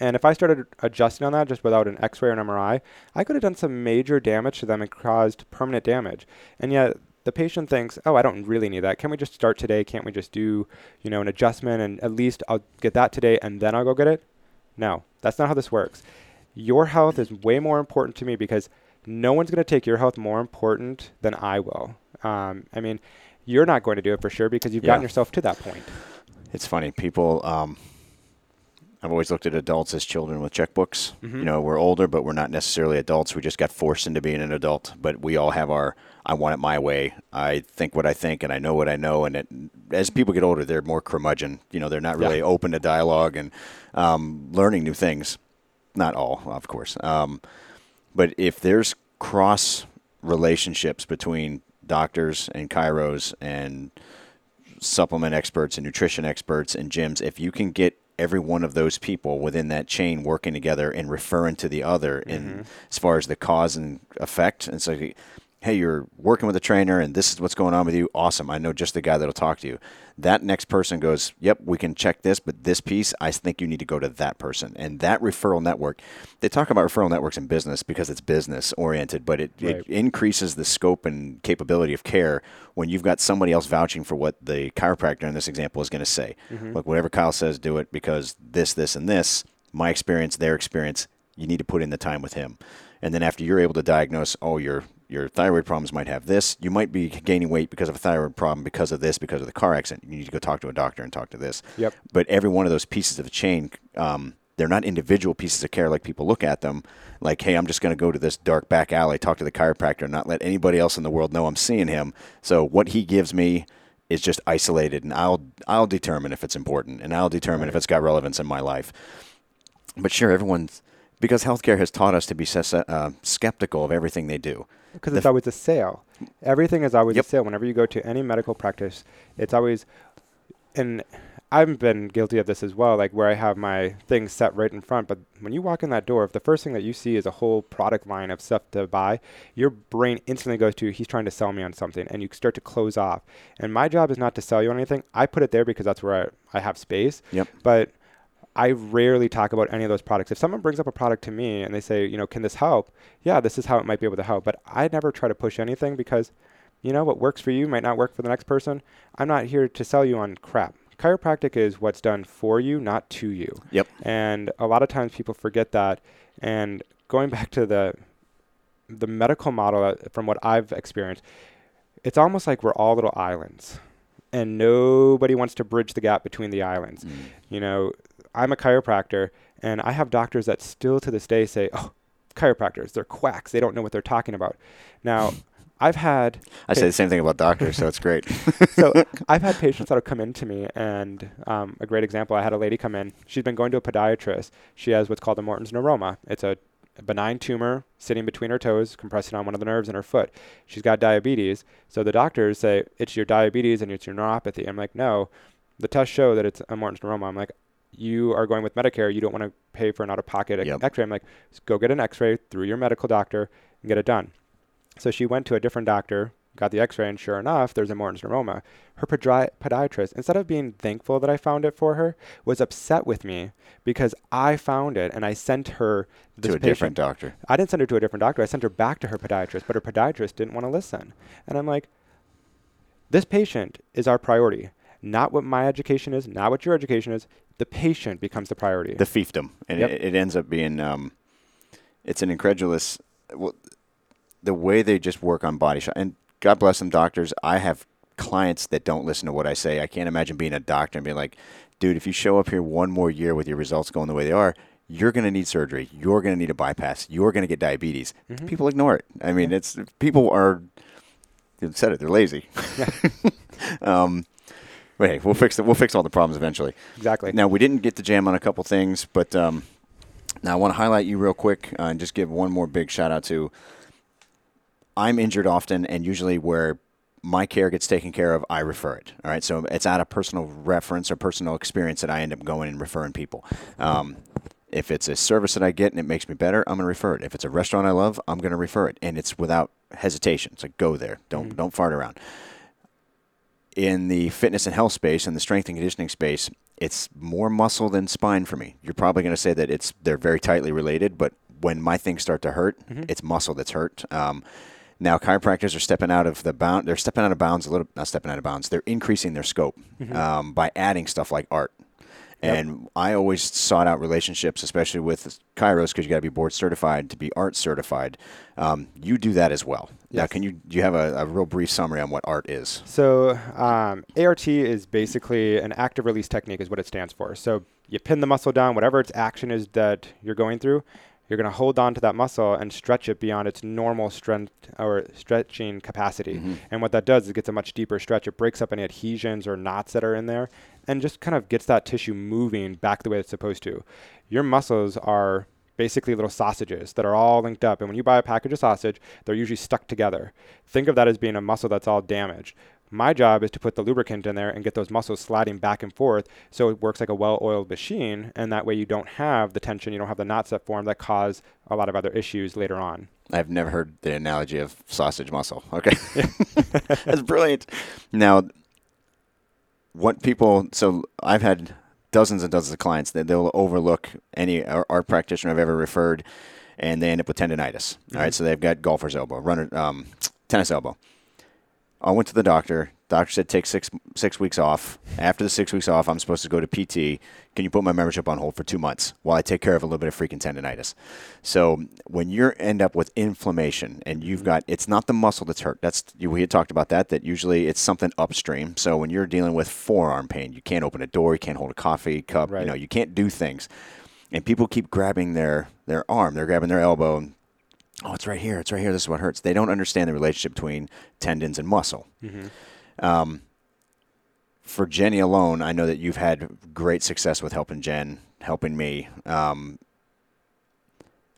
And if I started adjusting on that just without an X-ray or an MRI, I could have done some major damage to them and caused permanent damage. And yet the patient thinks, "Oh, I don't really need that. Can we just start today? Can't we just do, you know, an adjustment and at least I'll get that today and then I'll go get it?" No, that's not how this works. Your health is way more important to me because no one's going to take your health more important than I will. Um, I mean, you're not going to do it for sure because you've Yeah. gotten yourself to that point. It's funny. People, um, I've always looked at adults as children with checkbooks. Mhm. You know, we're older, but we're not necessarily adults. We just got forced into being an adult. But we all have our, I want it my way. I think what I think and I know what I know. And it, as people get older, they're more curmudgeon. You know, they're not really Yeah. open to dialogue and um, learning new things. Not all, of course. Um, but if there's cross relationships between doctors and chiros and supplement experts and nutrition experts and gyms, if you can get every one of those people within that chain working together and referring to the other in mm-hmm. as far as the cause and effect, and so hey, you're working with a trainer and this is what's going on with you. Awesome. I know just the guy that'll talk to you. That next person goes, Yep, we can check this, but this piece, I think you need to go to that person. And that referral network, they talk about referral networks in business because it's business oriented, but it, Right. it increases the scope and capability of care when you've got somebody else vouching for what the chiropractor in this example is going to say. Mm-hmm. Look, whatever Kyle says, do it because this, this, and this, my experience, their experience, you need to put in the time with him. And then after you're able to diagnose, oh, your your thyroid problems might have this. You might be gaining weight because of a thyroid problem, because of this, because of the car accident. You need to go talk to a doctor and talk to this. Yep. But every one of those pieces of the chain, um, they're not individual pieces of care like people look at them. Like, hey, I'm just going to go to this dark back alley, talk to the chiropractor, and not let anybody else in the world know I'm seeing him. So what he gives me is just isolated, and I'll I'll determine if it's important, and I'll determine if it's got relevance in my life. But sure, everyone's because healthcare has taught us to be ses- uh, skeptical of everything they do. because The it's always a sale. Everything is always Yep. a sale. Whenever you go to any medical practice, it's always, and I've been guilty of this as well, like where I have my things set right in front. But when you walk in that door, if the first thing that you see is a whole product line of stuff to buy, your brain instantly goes to, he's trying to sell me on something, and you start to close off. And my job is not to sell you on anything. I put it there because that's where I, I have space. Yep. But I rarely talk about any of those products. If someone brings up a product to me and they say, you know, can this help? Yeah, this is how it might be able to help. But I never try to push anything because, you know, what works for you might not work for the next person. I'm not here to sell you on crap. Chiropractic is what's done for you, not to you. Yep. And a lot of times people forget that. And going back to the the medical model, uh, from what I've experienced, it's almost like we're all little islands, and nobody wants to bridge the gap between the islands. You know, I'm a chiropractor, and I have doctors that still to this day say, "Oh, chiropractors, they're quacks. They don't know what they're talking about." Now, I've had I say the same thing about doctors, so it's great. so I've had patients that have come in to me, and um, a great example, I had a lady come in. She's been going to a podiatrist. She has what's called a Morton's neuroma. It's a benign tumor sitting between her toes, compressing on one of the nerves in her foot. She's got diabetes. So the doctors say it's your diabetes and it's your neuropathy. I'm like, no, the tests show that it's a Morton's neuroma. I'm like, you are going with Medicare. You don't want to pay for an out-of-pocket Yep. X-ray. I'm like, go get an X-ray through your medical doctor and get it done. So she went to a different doctor got the x-ray and sure enough there's a Morton's neuroma. Her podi- podiatrist, instead of being thankful that I found it for her, was upset with me because I found it and I sent her this to a patient. different doctor. I didn't send her to a different doctor. I sent her back to her podiatrist, but her podiatrist didn't want to listen. And I'm like, this patient is our priority, not what my education is, not what your education is. The patient becomes the priority. The fiefdom, and Yep. it, it ends up being um, it's an incredulous. Well, the way they just work on body shot, and God bless them, doctors. I have clients that don't listen to what I say. I can't imagine being a doctor and being like, dude, if you show up here one more year with your results going the way they are, you're going to need surgery. You're going to need a bypass. You're going to get diabetes. Mhm. People ignore it. I mean, it's people are. You said it. They're lazy. um, but hey, we'll fix it. We'll fix all the problems eventually. exactly. Now we didn't get to jam on a couple things, but um, now I want to highlight you real quick uh, and just give one more big shout out to. I'm injured often, and usually where my care gets taken care of, I refer it. All right, so it's out of personal reference or personal experience that I end up going and referring people. Um, if it's a service that I get and it makes me better, I'm going to refer it. If it's a restaurant I love, I'm going to refer it, and it's without hesitation. It's like go there, don't Mhm. don't fart around in the fitness and health space and the strength and conditioning space, it's more muscle than spine for me. You're probably going to say that it's they're very tightly related, but when my things start to hurt, Mhm. it's muscle that's hurt. Um, now chiropractors are stepping out of the bound. They're stepping out of bounds a little. Not stepping out of bounds. They're increasing their scope Mhm. um, by adding stuff like art. Yep. And I always sought out relationships, especially with chiros, because you got to be board certified to be art certified. Um, you do that as well. Now, can you do you have a, a real brief summary on what art is? So um, ART is basically an active release technique, is what it stands for. So you pin the muscle down, whatever its action is that you're going through, you're going to hold on to that muscle and stretch it beyond its normal strength or stretching capacity. Mhm. And what that does is it gets a much deeper stretch. It breaks up any adhesions or knots that are in there and just kind of gets that tissue moving back the way it's supposed to. Your muscles are basically little sausages that are all linked up. And when you buy a package of sausage, they're usually stuck together. Think of that as being a muscle that's all damaged. My job is to put the lubricant in there and get those muscles sliding back and forth so it works like a well oiled machine. And that way you don't have the tension, you don't have the knots that form that cause a lot of other issues later on. I've never heard the analogy of sausage muscle. Okay. That's brilliant. Now, what people, so I've had dozens and dozens of clients that they'll overlook any art practitioner I've ever referred and they end up with tendonitis. All right. Mhm. So they've got golfer's elbow, runner, um, tennis elbow. I went to the doctor. Doctor said take six six weeks off. After the six weeks off, I'm supposed to go to PT. Can you put my membership on hold for two months while I take care of a little bit of freaking tendonitis? So when you end up with inflammation and you've mm-hmm. got, it's not the muscle that's hurt. That's we had talked about that. That usually it's something upstream. So when you're dealing with forearm pain, you can't open a door, you can't hold a coffee cup, you know, you can't do things. And people keep grabbing their their arm, they're grabbing their elbow. And, oh, it's right here. It's right here. This is what hurts. They don't understand the relationship between tendons and muscle. Mm-hmm. Um, for Jenny alone, I know that you've had great success with helping Jen, helping me. Um,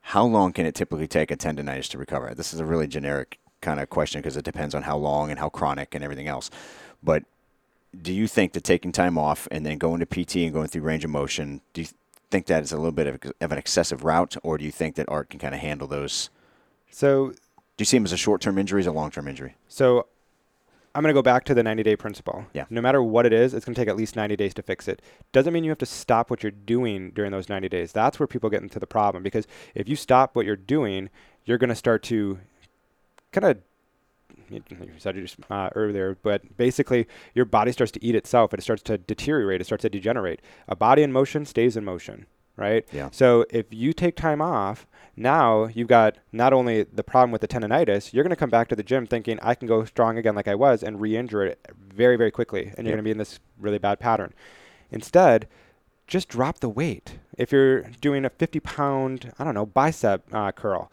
how long can it typically take a tendonitis to recover? This is a really generic kind of question because it depends on how long and how chronic and everything else. But do you think that taking time off and then going to PT and going through range of motion, do you think that is a little bit of, of an excessive route, or do you think that art can kind of handle those? So Do you see him as a short-term injury, as a long-term injury? So I'm going to go back to the 90 day principle. Yeah. No matter what it is, it's going to take at least 90 days to fix it. Doesn't mean you have to stop what you're doing during those 90 days. That's where people get into the problem because if you stop what you're doing, you're going to start to kind of you said it just uh, earlier, but basically your body starts to eat itself. It starts to deteriorate. It starts to degenerate. A body in motion stays in motion, right? Yeah. So if you take time off, now you've got not only the problem with the tendonitis, you're going to come back to the gym thinking I can go strong again like I was and re-injure it very, very quickly, and you're Yep. going to be in this really bad pattern. Instead, just drop the weight. If you're doing a 50 pound, I don't know, bicep uh, curl,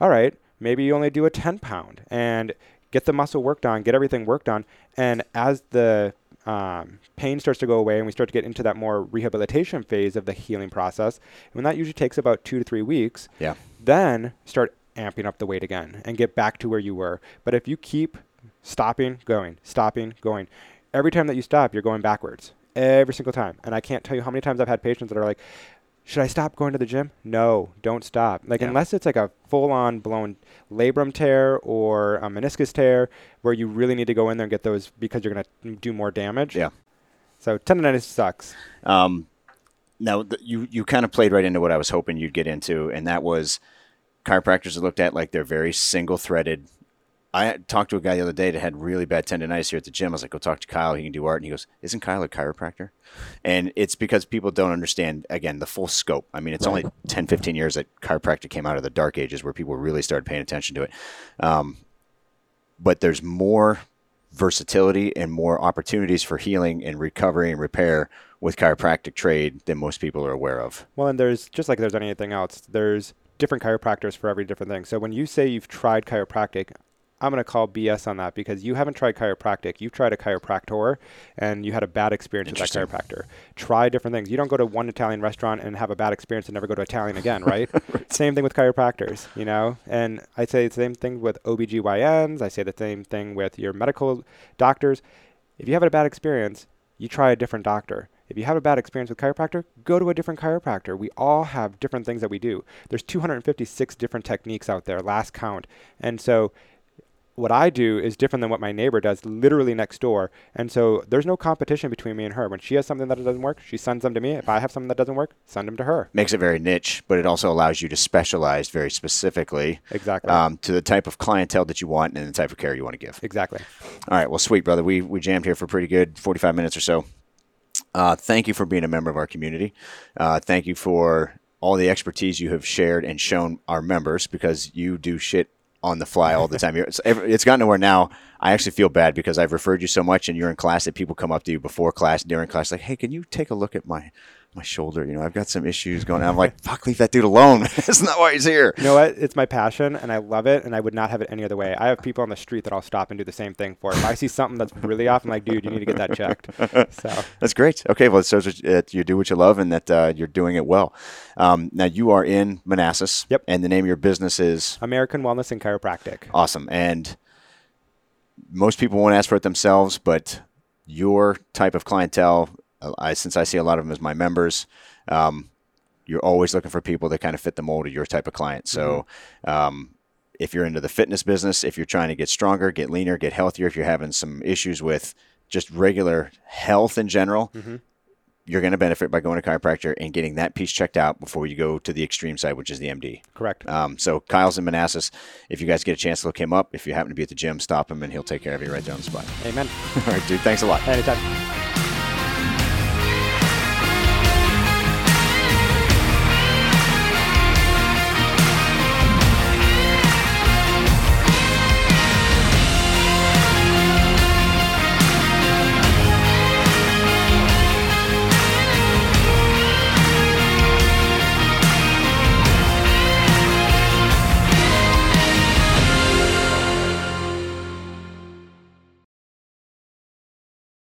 all right, maybe you only do a 10 pound and get the muscle worked on, get everything worked on. And as the um, pain starts to go away and we start to get into that more rehabilitation phase of the healing process, when that usually takes about two to three weeks, Yeah. then start amping up the weight again and get back to where you were. But if you keep stopping, going, stopping, going, every time that you stop, you're going backwards every single time. And I can't tell you how many times I've had patients that are like, should I stop going to the gym? No, don't stop. Like Yeah. unless it's like a full-on blown labrum tear or a meniscus tear, where you really need to go in there and get those because you're gonna do more damage. Yeah. So tendonitis sucks. Um, now th- you you kind of played right into what I was hoping you'd get into, and that was chiropractors are looked at like they're very single threaded. I talked to a guy the other day that had really bad tendonitis here at the gym. I was like, "Go talk to Kyle. He can do art." And he goes, "Isn't Kyle a chiropractor?" And it's because people don't understand again the full scope. I mean, it's only 10, 15 years that chiropractic came out of the dark ages where people really started paying attention to it. Um, but there's more versatility and more opportunities for healing and recovery and repair with chiropractic trade than most people are aware of. Well, and there's just like there's anything else. There's different chiropractors for every different thing. So when you say you've tried chiropractic, I'm going to call BS on that because you haven't tried chiropractic. You've tried a chiropractor and you had a bad experience with that chiropractor. Try different things. You don't go to one Italian restaurant and have a bad experience and never go to Italian again, right? Same thing with chiropractors, you know? And I say the same thing with OBGYNs. I say the same thing with your medical doctors. If you have a bad experience, you try a different doctor. If you have a bad experience with chiropractor, go to a different chiropractor. We all have different things that we do. There's 256 different techniques out there, last count. And so what I do is different than what my neighbor does literally next door. And so there's no competition between me and her. When she has something that doesn't work, she sends them to me. If I have something that doesn't work, send them to her. Makes it very niche, but it also allows you to specialize very specifically Exactly. um, to the type of clientele that you want and the type of care you want to give. exactly. All right, well, sweet brother, we we jammed here for pretty good 45 minutes or so. Uh, thank you for being a member of our community. Uh, thank you for all the expertise you have shared and shown our members because you do shit on the fly all the time. It's, it's gotten to where now I actually feel bad because I've referred you so much and you're in class that people come up to you before class, during class, like, hey, can you take a look at my my shoulder? You know, I've got some issues going on. I'm like, fuck, leave that dude alone. That's not why he's here. You know what? It's my passion and I love it and I would not have it any other way. I have people on the street that I'll stop and do the same thing for. If I see something that's really off, I'm like, dude, you need to get that checked. So That's great. Okay, well, it shows that you do what you love and that uh, you're doing it well. Um, now, you are in Manassas. Yep. And the name of your business is American Wellness and Chiropractic. awesome. And most people won't ask for it themselves, but your type of clientele, I, since I see a lot of them as my members, um, you're always looking for people that kind of fit the mold of your type of client. So, um, if you're into the fitness business, if you're trying to get stronger, get leaner, get healthier, if you're having some issues with just regular health in general, you're going to benefit by going to chiropractor and getting that piece checked out before you go to the extreme side, which is the MD. Correct. Um, so Kyle's in Manassas. If you guys get a chance to look him up, if you happen to be at the gym, stop him and he'll take care of you right there on the spot. Amen. All right, dude. Thanks a lot. Anytime.